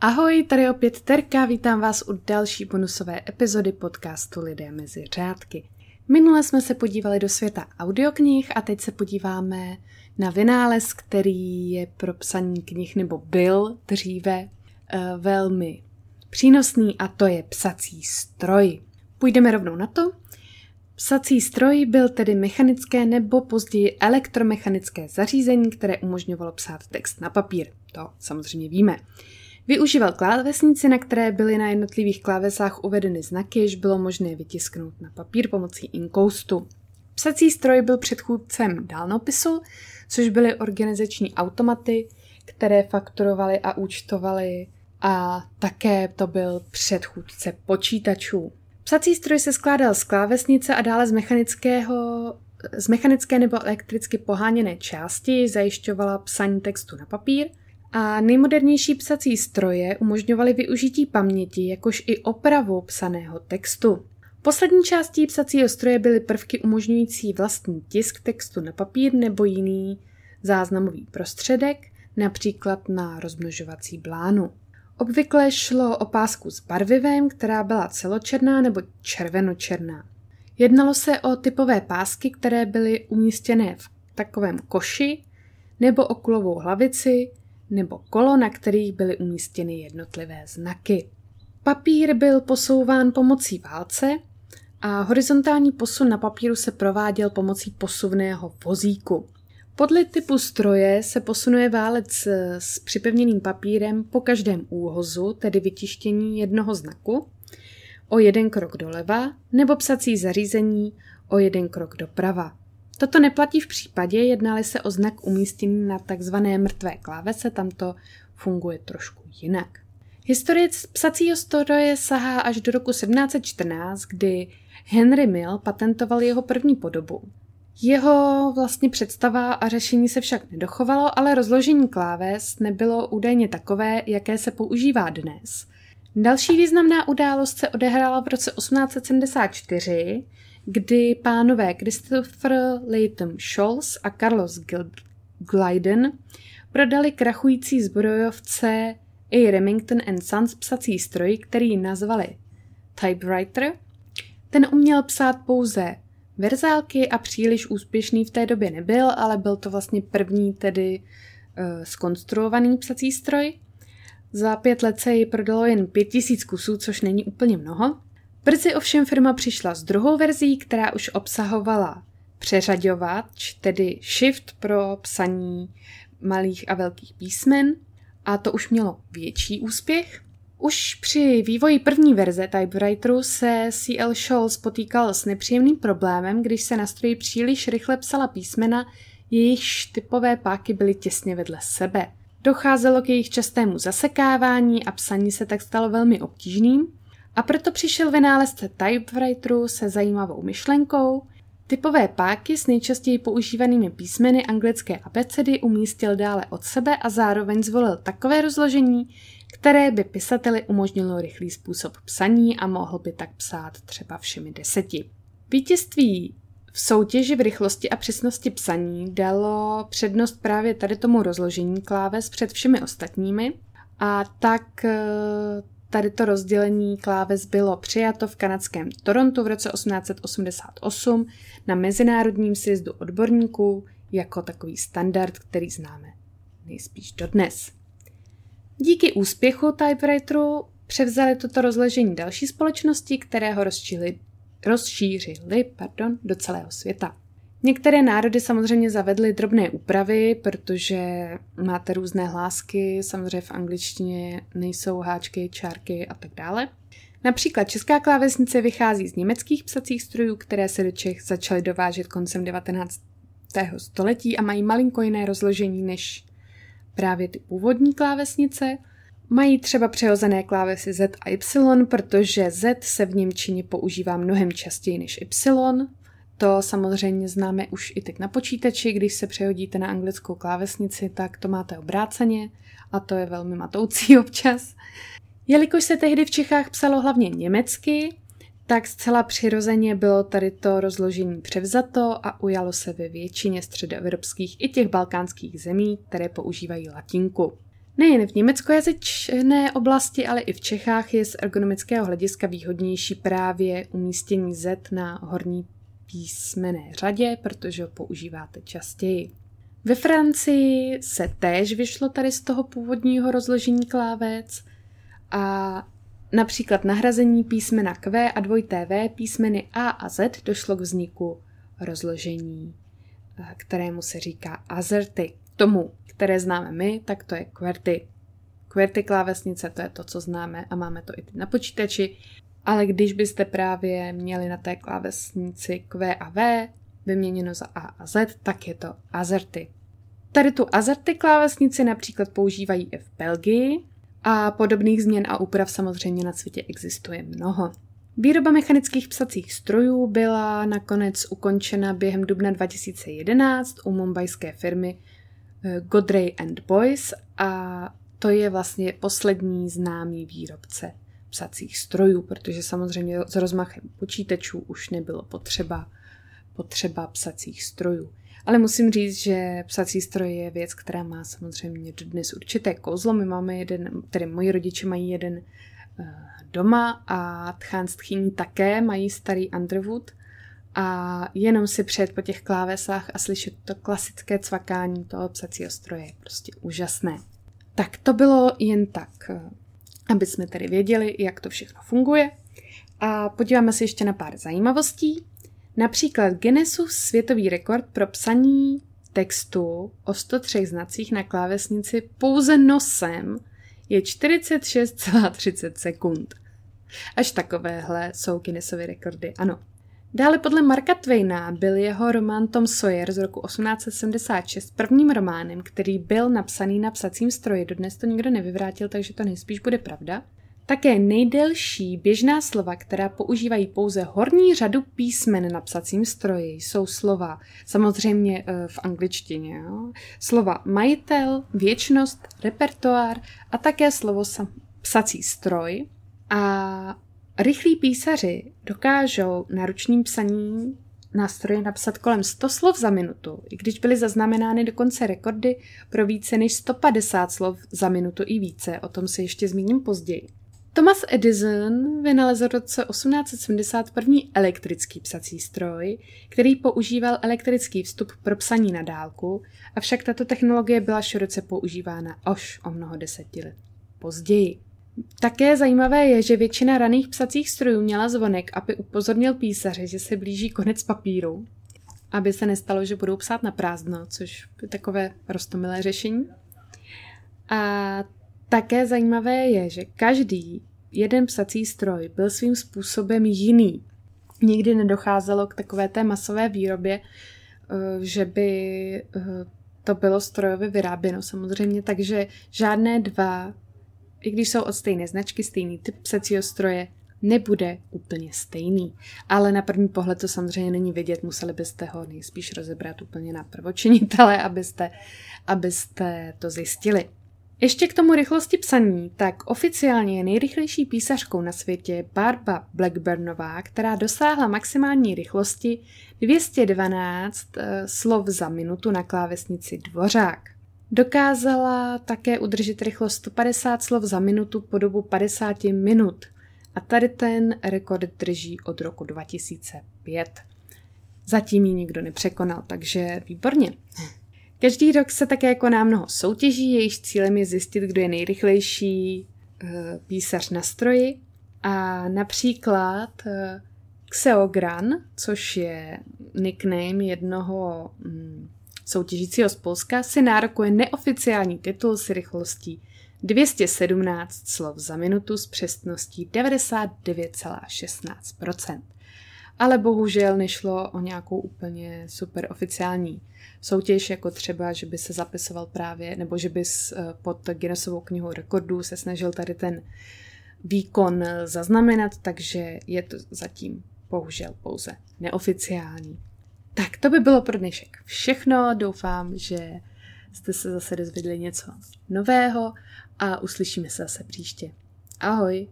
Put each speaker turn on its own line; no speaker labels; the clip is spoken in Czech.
Ahoj, tady opět Terka, vítám vás u další bonusové epizody podcastu Lidé mezi řádky. Minule jsme se podívali do světa audioknih a teď se podíváme na vynález, který je pro psaní knih nebo byl dříve uh, velmi přínosný a to je psací stroj. Půjdeme rovnou na to. Psací stroj byl tedy mechanické nebo později elektromechanické zařízení, které umožňovalo psát text na papír. To samozřejmě víme. Využíval klávesnici, na které byly na jednotlivých klávesách uvedeny znaky, jež bylo možné vytisknout na papír pomocí inkoustu. Psací stroj byl předchůdcem dálnopisu, což byly organizační automaty, které fakturovaly a účtovaly a také to byl předchůdce počítačů. Psací stroj se skládal z klávesnice a dále z mechanického z mechanické nebo elektricky poháněné části zajišťovala psaní textu na papír a nejmodernější psací stroje umožňovaly využití paměti, jakož i opravu psaného textu. Poslední částí psacího stroje byly prvky umožňující vlastní tisk textu na papír nebo jiný záznamový prostředek, například na rozmnožovací blánu. Obvykle šlo o pásku s barvivem, která byla celočerná nebo červenočerná. Jednalo se o typové pásky, které byly umístěné v takovém koši nebo okulovou hlavici nebo kolo, na kterých byly umístěny jednotlivé znaky. Papír byl posouván pomocí válce a horizontální posun na papíru se prováděl pomocí posuvného vozíku. Podle typu stroje se posunuje válec s připevněným papírem po každém úhozu, tedy vytištění jednoho znaku, o jeden krok doleva, nebo psací zařízení o jeden krok doprava. Toto neplatí v případě, jednali se o znak umístěný na takzvané mrtvé klávese, tam to funguje trošku jinak. Historie psacího stroje sahá až do roku 1714, kdy Henry Mill patentoval jeho první podobu. Jeho vlastně představa a řešení se však nedochovalo, ale rozložení kláves nebylo údajně takové, jaké se používá dnes. Další významná událost se odehrála v roce 1874, kdy pánové Christopher Layton Scholz a Carlos Glyden prodali krachující zbrojovce A. Remington and Sons psací stroj, který nazvali typewriter. Ten uměl psát pouze verzálky a příliš úspěšný v té době nebyl, ale byl to vlastně první tedy uh, skonstruovaný psací stroj. Za pět let se ji prodalo jen pět tisíc kusů, což není úplně mnoho. Brzy ovšem firma přišla s druhou verzí, která už obsahovala přeřaďovač, tedy shift pro psaní malých a velkých písmen a to už mělo větší úspěch. Už při vývoji první verze typewriteru se C.L. Scholz potýkal s nepříjemným problémem, když se na stroji příliš rychle psala písmena, jejichž typové páky byly těsně vedle sebe. Docházelo k jejich častému zasekávání a psaní se tak stalo velmi obtížným a proto přišel vynálezce typewriteru se zajímavou myšlenkou. Typové páky s nejčastěji používanými písmeny anglické abecedy umístil dále od sebe a zároveň zvolil takové rozložení, které by pisateli umožnilo rychlý způsob psaní a mohl by tak psát třeba všemi deseti. Vítězství v soutěži v rychlosti a přesnosti psaní dalo přednost právě tady tomu rozložení kláves před všemi ostatními a tak eh, tady to rozdělení kláves bylo přijato v kanadském Torontu v roce 1888 na Mezinárodním sjezdu odborníků jako takový standard, který známe nejspíš dodnes. Díky úspěchu typewriteru převzali toto rozložení další společnosti, které ho rozšířili, rozšířili pardon, do celého světa. Některé národy samozřejmě zavedly drobné úpravy, protože máte různé hlásky, samozřejmě v angličtině nejsou háčky, čárky a tak dále. Například česká klávesnice vychází z německých psacích strojů, které se do Čech začaly dovážet koncem 19. století a mají malinko jiné rozložení než právě ty původní klávesnice. Mají třeba přehozené klávesy Z a Y, protože Z se v Němčině používá mnohem častěji než Y. To samozřejmě známe už i teď na počítači, když se přehodíte na anglickou klávesnici, tak to máte obráceně a to je velmi matoucí občas. Jelikož se tehdy v Čechách psalo hlavně německy, tak zcela přirozeně bylo tady to rozložení převzato a ujalo se ve většině středoevropských i těch balkánských zemí, které používají latinku. Nejen v německojazyčné oblasti, ale i v Čechách je z ergonomického hlediska výhodnější právě umístění Z na horní písmené řadě, protože ho používáte častěji. Ve Francii se též vyšlo tady z toho původního rozložení klávec a například nahrazení písmena Q a dvojité V písmeny A a Z došlo k vzniku rozložení, eh, kterému se říká azerty. Tomu, které známe my, tak to je QWERTY. QWERTY klávesnice, to je to, co známe a máme to i na počítači, ale když byste právě měli na té klávesnici Q a V vyměněno za A a Z, tak je to azerty. Tady tu azerty klávesnici například používají i v Belgii a podobných změn a úprav samozřejmě na světě existuje mnoho. Výroba mechanických psacích strojů byla nakonec ukončena během dubna 2011 u mumbajské firmy eh, Godrej and Boys a to je vlastně poslední známý výrobce psacích strojů, protože samozřejmě s rozmachem počítačů už nebylo potřeba, potřeba psacích strojů. Ale musím říct, že psací stroj je věc, která má samozřejmě dnes určité kouzlo. My máme jeden, tedy moji rodiče mají jeden eh, doma a Tchán Tchýní také mají starý Underwood a jenom si přejet po těch klávesách a slyšet to klasické cvakání toho psacího stroje je prostě úžasné. Tak to bylo jen tak, aby jsme tedy věděli, jak to všechno funguje. A podíváme se ještě na pár zajímavostí. Například Guinnessův světový rekord pro psaní textu o 103 znacích na klávesnici pouze nosem je 46,30 sekund. Až takovéhle jsou Guinnessovy rekordy, ano. Dále podle Marka Twaina byl jeho román Tom Sawyer z roku 1876 prvním románem, který byl napsaný na psacím stroji. Dodnes to nikdo nevyvrátil, takže to nejspíš bude pravda. Také nejdelší běžná slova, která používají pouze horní řadu písmen na psacím stroji, jsou slova, samozřejmě eh, v angličtině, jo? slova majitel, věčnost, repertoár a také slovo psací stroj. A rychlí písaři dokážou na ručním psaní nástroje napsat kolem 100 slov za minutu, i když byly zaznamenány dokonce rekordy pro více než 150 slov za minutu i více, o tom se ještě zmíním později. Thomas Edison vynalezl v roce 1871 elektrický psací stroj, který používal elektrický vstup pro psaní na dálku, avšak tato technologie byla široce používána až o mnoho desetilet později. Také zajímavé je, že většina raných psacích strojů měla zvonek, aby upozornil písaře, že se blíží konec papíru, aby se nestalo, že budou psát na prázdno, což je takové rostomilé řešení. A také zajímavé je, že každý jeden psací stroj byl svým způsobem jiný. Nikdy nedocházelo k takové té masové výrobě, eh, že by eh, to bylo strojově vyráběno samozřejmě, takže žádné dva, i když jsou od stejné značky, stejný typ psacího stroje, nebude úplně stejný. Ale na první pohled to samozřejmě není vidět, museli byste ho nejspíš rozebrat úplně na prvočinitele, abyste, abyste to zjistili. Ještě k tomu rychlosti psaní, tak oficiálně je nejrychlejší písařkou na světě Barba Blackburnová, která dosáhla maximální rychlosti 212 eh, slov za minutu na klávesnici Dvořák. Dokázala také udržet rychlost 150 slov za minutu po dobu 50 minut a tady ten rekord drží od roku 2005. Zatím ji nikdo nepřekonal, takže výborně. Každý rok se také koná mnoho soutěží, jejichž cílem je zjistit, kdo je nejrychlejší uh, písař na stroji. A například uh, Xeogran, což je nickname jednoho um, soutěžícího z Polska, si nárokuje neoficiální titul s rychlostí 217 slov za minutu s přesností 99,16%. Ale bohužel nešlo o nějakou úplně super oficiální soutěž, jako třeba, že by se zapisoval právě, nebo že bys eh, pod Guinnessovou knihou rekordů se snažil tady ten výkon zaznamenat, takže je to zatím bohužel pouze neoficiální. Tak to by bylo pro dnešek všechno. Doufám, že jste se zase dozvěděli něco nového a uslyšíme se zase příště. Ahoj!